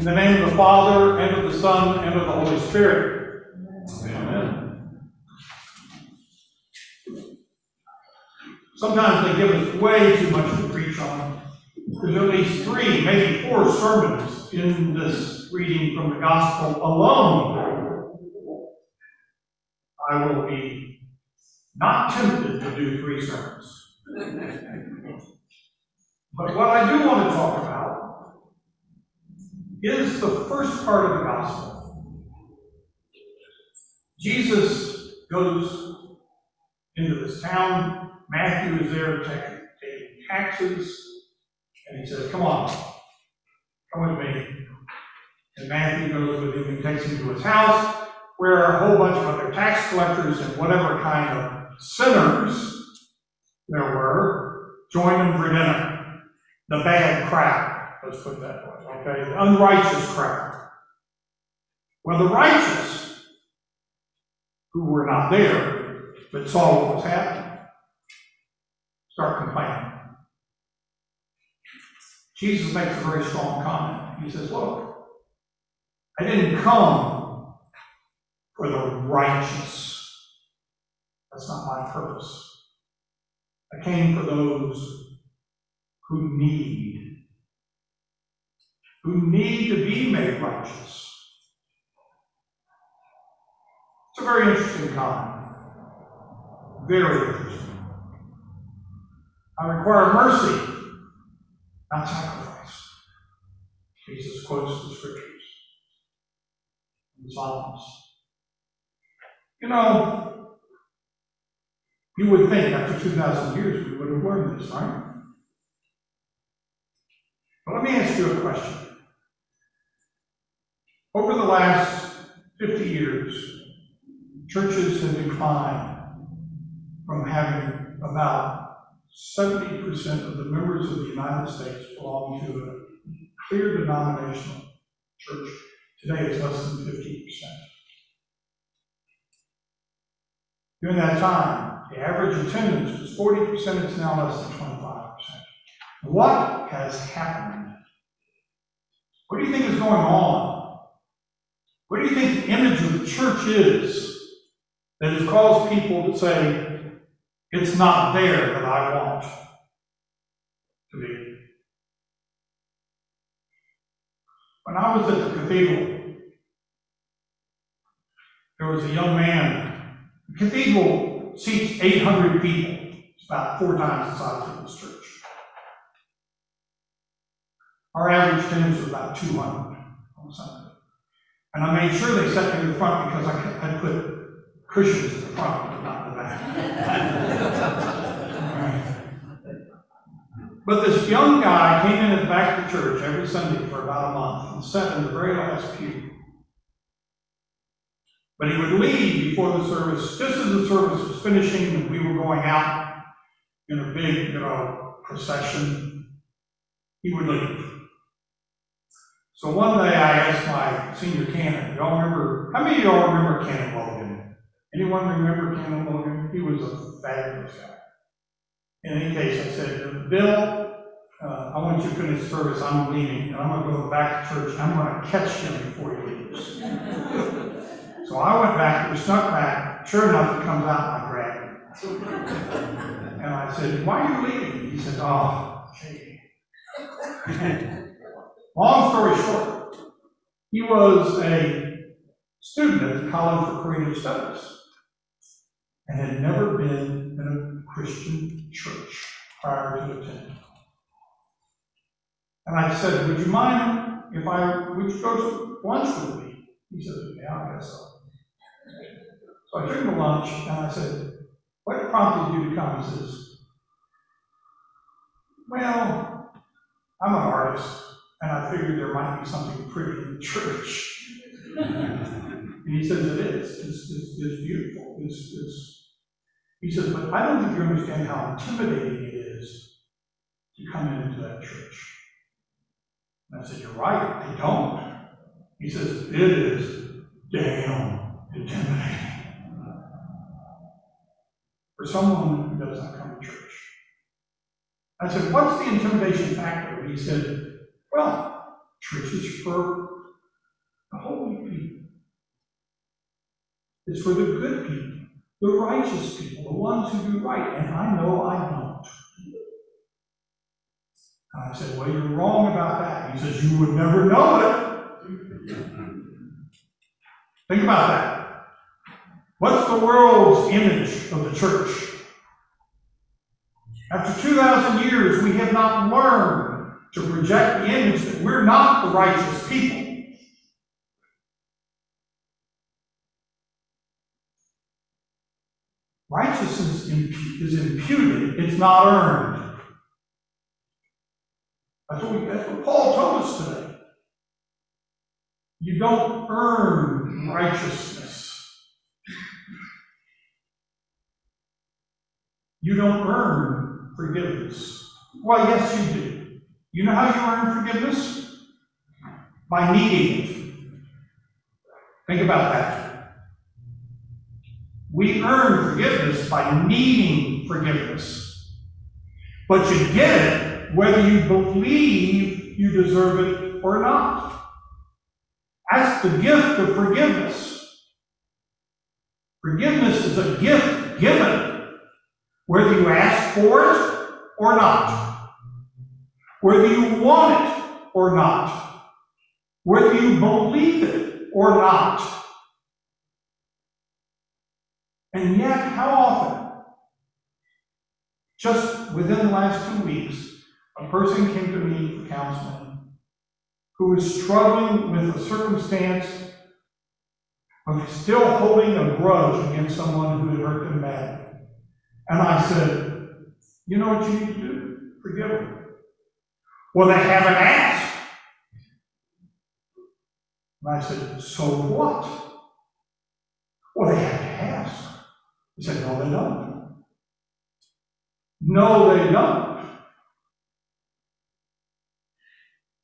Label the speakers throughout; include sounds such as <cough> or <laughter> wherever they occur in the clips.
Speaker 1: In the name of the Father, and of the Son, and of the Holy Spirit. Amen. Sometimes they give us way too much to preach on. There's at least three, maybe four sermons in this reading from the Gospel alone. I will be not tempted to do three sermons. But what I do want to talk about is the first part of the gospel. Jesus goes into this town. Matthew is there taking, taxes. And he says, Come on, come with me. And Matthew goes with him and takes him to his house, where a whole bunch of other tax collectors and whatever kind of sinners there were join him for dinner. The bad crowd, let's put that way. Okay, the unrighteous crowd. Well, the righteous, who were not there, but saw what was happening, start complaining. Jesus makes a very strong comment. He says, Look, I didn't come for the righteous. That's not my purpose. I came for those who need who need to be made righteous. It's a very interesting comment. Very interesting. I require mercy, not sacrifice. Jesus quotes the scriptures in the Psalms. You know, you would think after 2,000 years we would have learned this, right? But let me ask you a question. Over the last 50 years, churches have declined from having about 70% of the members of the United States belong to a clear denominational church. Today it's less than 50%. During that time, the average attendance was 40%, it's now less than 25%. What has happened? What do you think is going on what do you think the image of the church is that has caused people to say, it's not there that I want to be? When I was at the cathedral, there was a young man. The cathedral seats 800 people. It's about four times the size of this church. Our average attendance was about 200 on Sunday. And I made sure they set me in the front because I had put cushions in the front, but not in the back. <laughs> But this young guy came in at the back of the church every Sunday for about a month and sat in the very last pew. But he would leave before the service, just as the service was finishing and we were going out in a big, you know, procession. He would leave. So one day I asked my senior canon, y'all remember, how many of y'all remember Canon Logan? Anyone remember Canon Logan? He was a fabulous guy. In any case, I said, Bill, uh, I want you to finish service. I'm leaving, and I'm going to go back to church, I'm going to catch him before he leaves. <laughs> so I went back, we snuck back. Sure enough, he comes out, and I grab him. and I said, Why are you leaving? He said, Oh, gee. <laughs> Long story short, he was a student at the College for Creative Studies and had never been in a Christian church prior to attending. And I said, Would you mind if I would you go to lunch with me? He said, Yeah, I guess so. So I took him to lunch and I said, What prompted you to come? He says, Well, I'm an artist, and I figured there might be something pretty in the church. and he says it is. It's, it's, it's beautiful. It's, it's, he says, but I don't think you understand how intimidating it is to come into that church. And I said, You're right, they don't. He says, It is damn intimidating. For someone who does not come to church. I said, What's the intimidation factor? He said, Well, church is for the holy people, it's for the good people, the righteous people, the ones who do right. And I know I don't. And I said, Well, you're wrong about that. He says, You would never know it. Think about that. What's the world's image of the church? After 2,000 years, we have not learned to project the image that we're not the righteous people. Righteousness is imputed, it's not earned. That's what, we, that's what Paul told us today. You don't earn righteousness. You don't earn forgiveness. Well, yes, you do. You know how you earn forgiveness? By needing it. Think about that. We earn forgiveness by needing forgiveness. But you get it whether you believe you deserve it or not. That's the gift of forgiveness. Forgiveness is a gift given, whether you ask for it or not, whether you want it or not, whether you believe it or not. And yet, how often, just within the last two weeks, a person came to me for counseling who is struggling with a circumstance of still holding a grudge against someone who had hurt them badly. And I said, You know what you need to do? Forgive them. Well, they haven't asked. And I said, So what? Well, they have to ask. He said, No, they don't. No, they don't.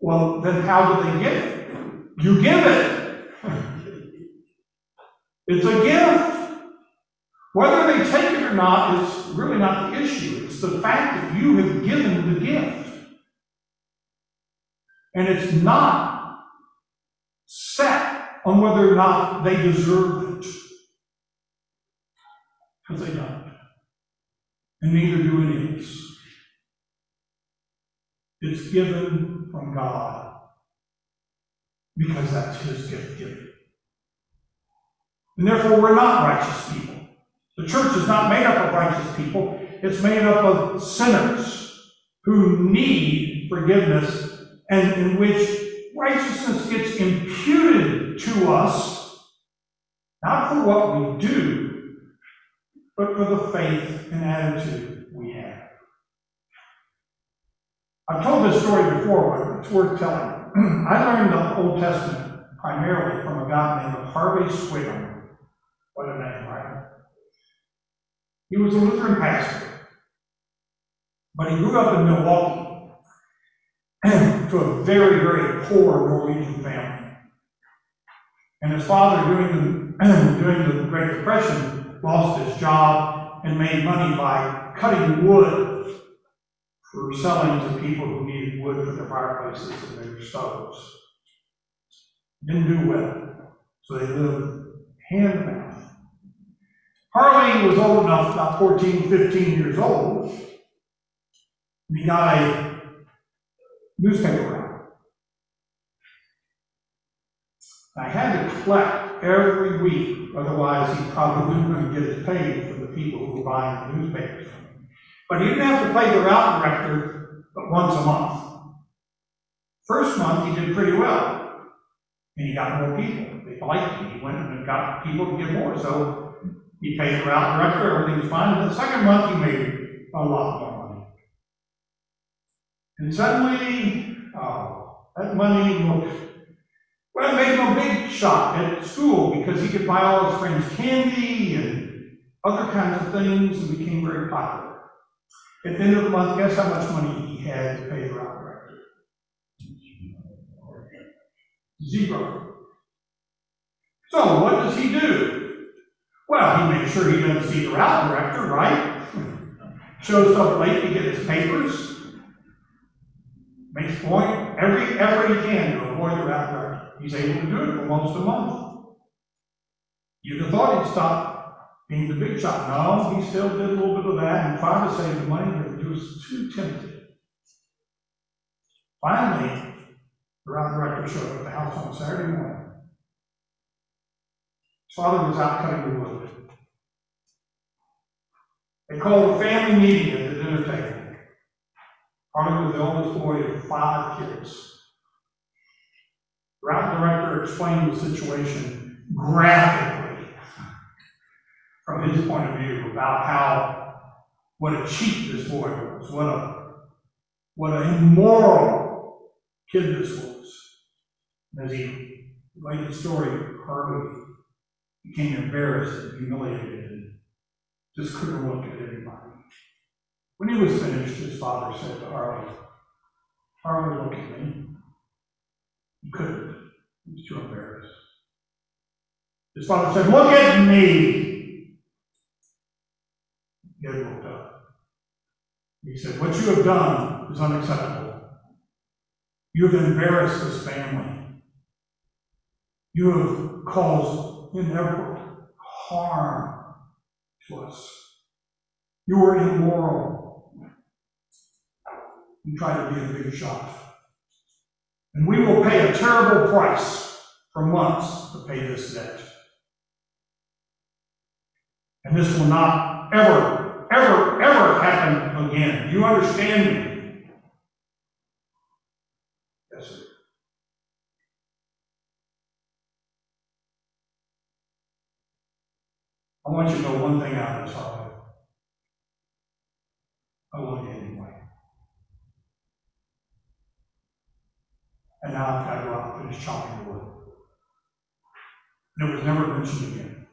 Speaker 1: Well, then how do they get it? You give it. <laughs> It's a gift. Whether they take it or not is really not the issue. It's the fact that you have given the gift. And it's not set on whether or not they deserve it. Because they don't. And neither do any of us. It's given from God because that's His gift given. And therefore, we're not righteous people. The church is not made up of righteous people, it's made up of sinners who need forgiveness and in which righteousness gets imputed to us, not for what we do, but for the faith and attitude we have. I've told this story before, but it's worth telling. <clears throat> I learned the Old Testament primarily from a guy named Harvey Swigum. What a name, right? He was a Lutheran pastor, but he grew up in Milwaukee <clears throat> to a very, very poor Norwegian family. And his father, during the, <clears throat> during the Great Depression, lost his job and made money by cutting wood for selling to people who needed wood for their fireplaces and their stoves. Didn't do well, so they lived hand to mouth. Harley was old enough, about 14, 15 years old. He got a newspaper. I had to collect every week, otherwise he probably wouldn't get his pay from the people who were buying the newspapers but he didn't have to pay the route director but once a month. First month, he did pretty well. And he got more people. They liked him. He went and got people to give more. So he paid the route director, everything was fine. And the second month, he made a lot more. And suddenly, oh, that money looked, well, it made him a big shot at school because he could buy all his friends candy and other kinds of things and became very popular. At the end of the month, guess how much money he had to pay the route director? Zero. So what does he do? Well, he makes sure he doesn't see the route director, right? <laughs> Shows up late to get his papers. Makes point every effort he can to avoid the route director. He's able to do it for almost a month. You'd have thought he'd stop being the big shot. No, he still did a little bit of that and tried to save the money, but he was too tempted. Finally, the route director showed up at the house on Saturday morning. His father was out cutting the wood. They called a family meeting at the dinner table. Was the oldest boy of five kids. Route director explained the situation graphically from his point of view about how what a cheat this boy was, what a what an immoral kid this was. As he related the story, Harley became embarrassed and humiliated and just couldn't look at anybody. When he was finished, his father said to Harley, Harley, look at me. He couldn't. He was too embarrassed. His father said, Look at me. He looked up. He said, What you have done is unacceptable. You have embarrassed this family. You have caused inevitable harm to us. You were immoral. You try to be a big shot. And we will pay a terrible price for months to pay this debt. And this will not ever, ever, ever happen again. You understand me? Yes, sir. I want you to know one thing out of this, Harley. I love you anyway. And now I've got to go out and finish chopping wood. And it was never mentioned again.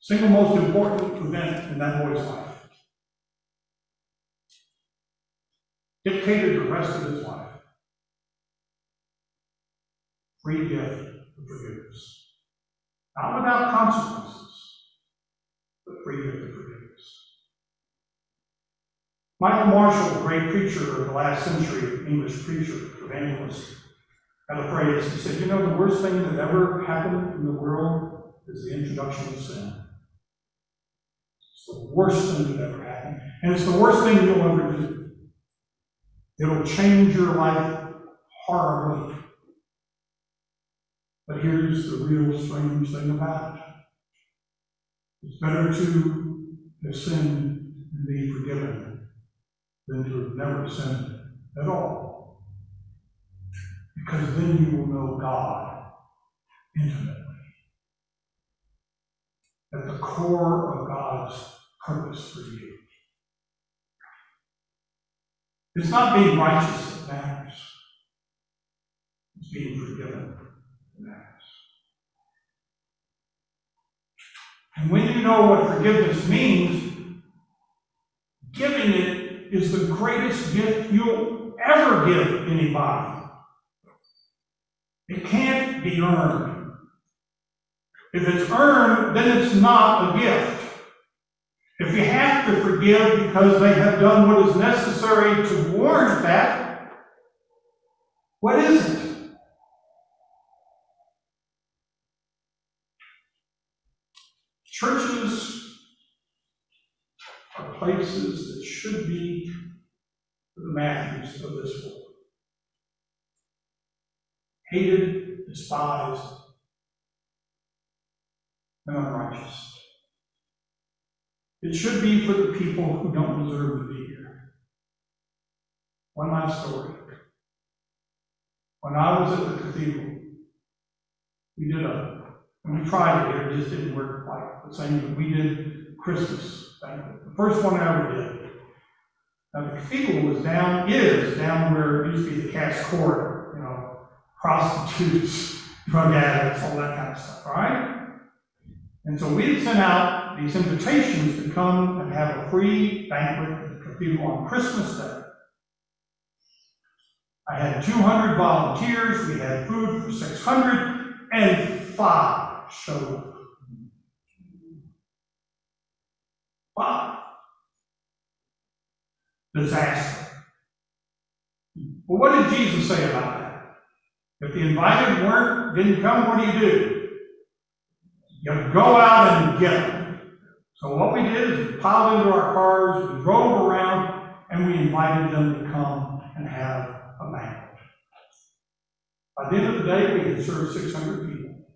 Speaker 1: Single most important event in that boy's life. Dictated the rest of his life. Free gift of forgiveness. Not without consequences, but free gift of forgiveness. Michael Marshall, a great preacher of the last century, English preacher, evangelist, had a phrase. He said, You know, the worst thing that ever happened in the world is the introduction of sin. It's the worst thing that ever happened. And it's the worst thing you'll ever do. It'll change your life horribly. But here's the real strange thing about it. It's better to have sinned and be forgiven than to have never sinned at all. Because then you will know God intimately. At the core of God's purpose for you. It's not being righteous that matters. It's being forgiven that matters. And when you know what forgiveness means, giving it is the greatest gift you'll ever give anybody. It can't be earned. If it's earned, then it's not a gift. If you have to forgive because they have done what is necessary to warrant that, what is it? Churches are places that should be for the Matthews of this world. Hated, despised, and unrighteous. It should be for the people who don't deserve to be here. One last story. When I was at the cathedral, we did a and we tried it here, it just didn't work quite the same, but we did Christmas banquet. First one I ever did. Now, the cathedral was down, is down where it used to be the Cass Corridor, you know, prostitutes, <laughs> drug addicts, all that kind of stuff, all right? And so we had sent out these invitations to come and have a free banquet at the cathedral on Christmas Day. I had 200 volunteers, we had food for 600, and five showed up. Five. Disaster. Well, what did Jesus say about that? If the invited weren't, didn't come, what do you do? You go out and get them. So what we did is we piled into our cars, we drove around, and we invited them to come and have a banquet. By the end of the day, we had served 600 people.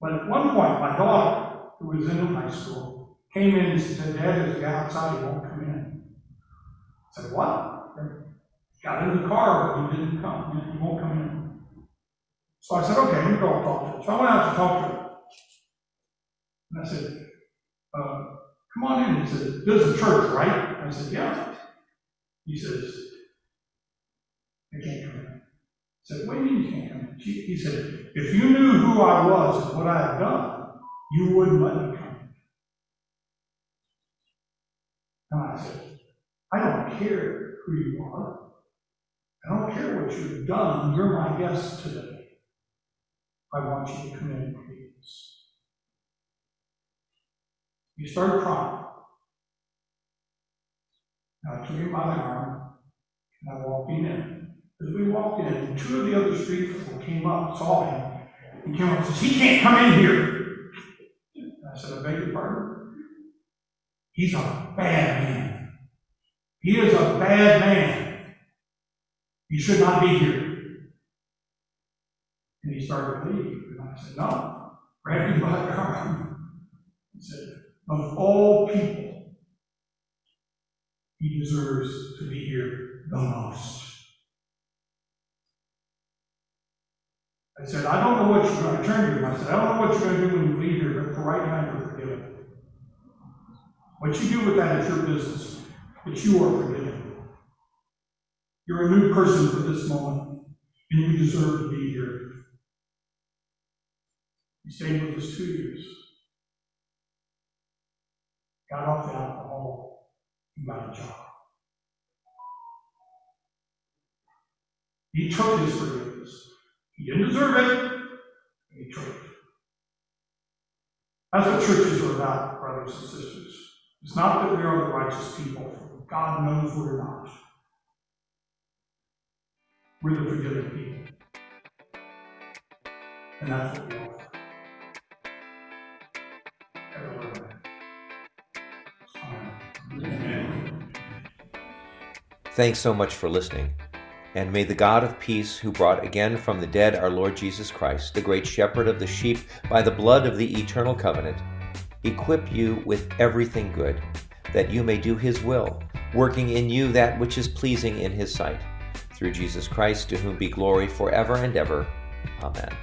Speaker 1: But at one point, my daughter, who was in high school, came in and said, Dad, there's a guy outside, he won't come in. I said, What? Got in the car, but he didn't come. He won't come in. So I said, Okay, me go talk to him. So I went out to talk to him. And I said, uh, Come on in. He said, This is a church, right? I said, Yeah. He says, I can't come in. I said, What do you mean you can't come in? He said, If you knew who I was and what I had done, you wouldn't let me come in. And I said, I don't care who you are. I don't care what you've done. You're my guest today. I want you to come in, please. He started crying. And I took him by the arm and I walked him in. As we walked in, two of the other street people came up, saw him, and came up and says, He can't come in here. And I said, I beg your pardon? He's a bad man. He is a bad man. He should not be here. And he started to leave. And I said, No. Grabbed him by the arm. He said, Of all people, he deserves to be here the most. I said, I don't know what you're going to turn to him. I said, I don't know what you're going to do when you leave here, but for right now you're forgiven. What you do with that is your business, but you are forgiven. You're a new person for this moment, and you deserve to be here. He stayed with us two years. Got off the alcohol, and got a job. He took his forgiveness. He didn't deserve it, he took it. That's what churches are about, brothers and sisters. It's not that we are the righteous people. God knows we're not. We're the forgiven people. And that's what we. Amen.
Speaker 2: Thanks so much for listening. And may the God of peace, who brought again from the dead our Lord Jesus Christ, the great shepherd of the sheep, by the blood of the eternal covenant, equip you with everything good, that you may do his will, working in you that which is pleasing in his sight. Through Jesus Christ, to whom be glory forever and ever. Amen.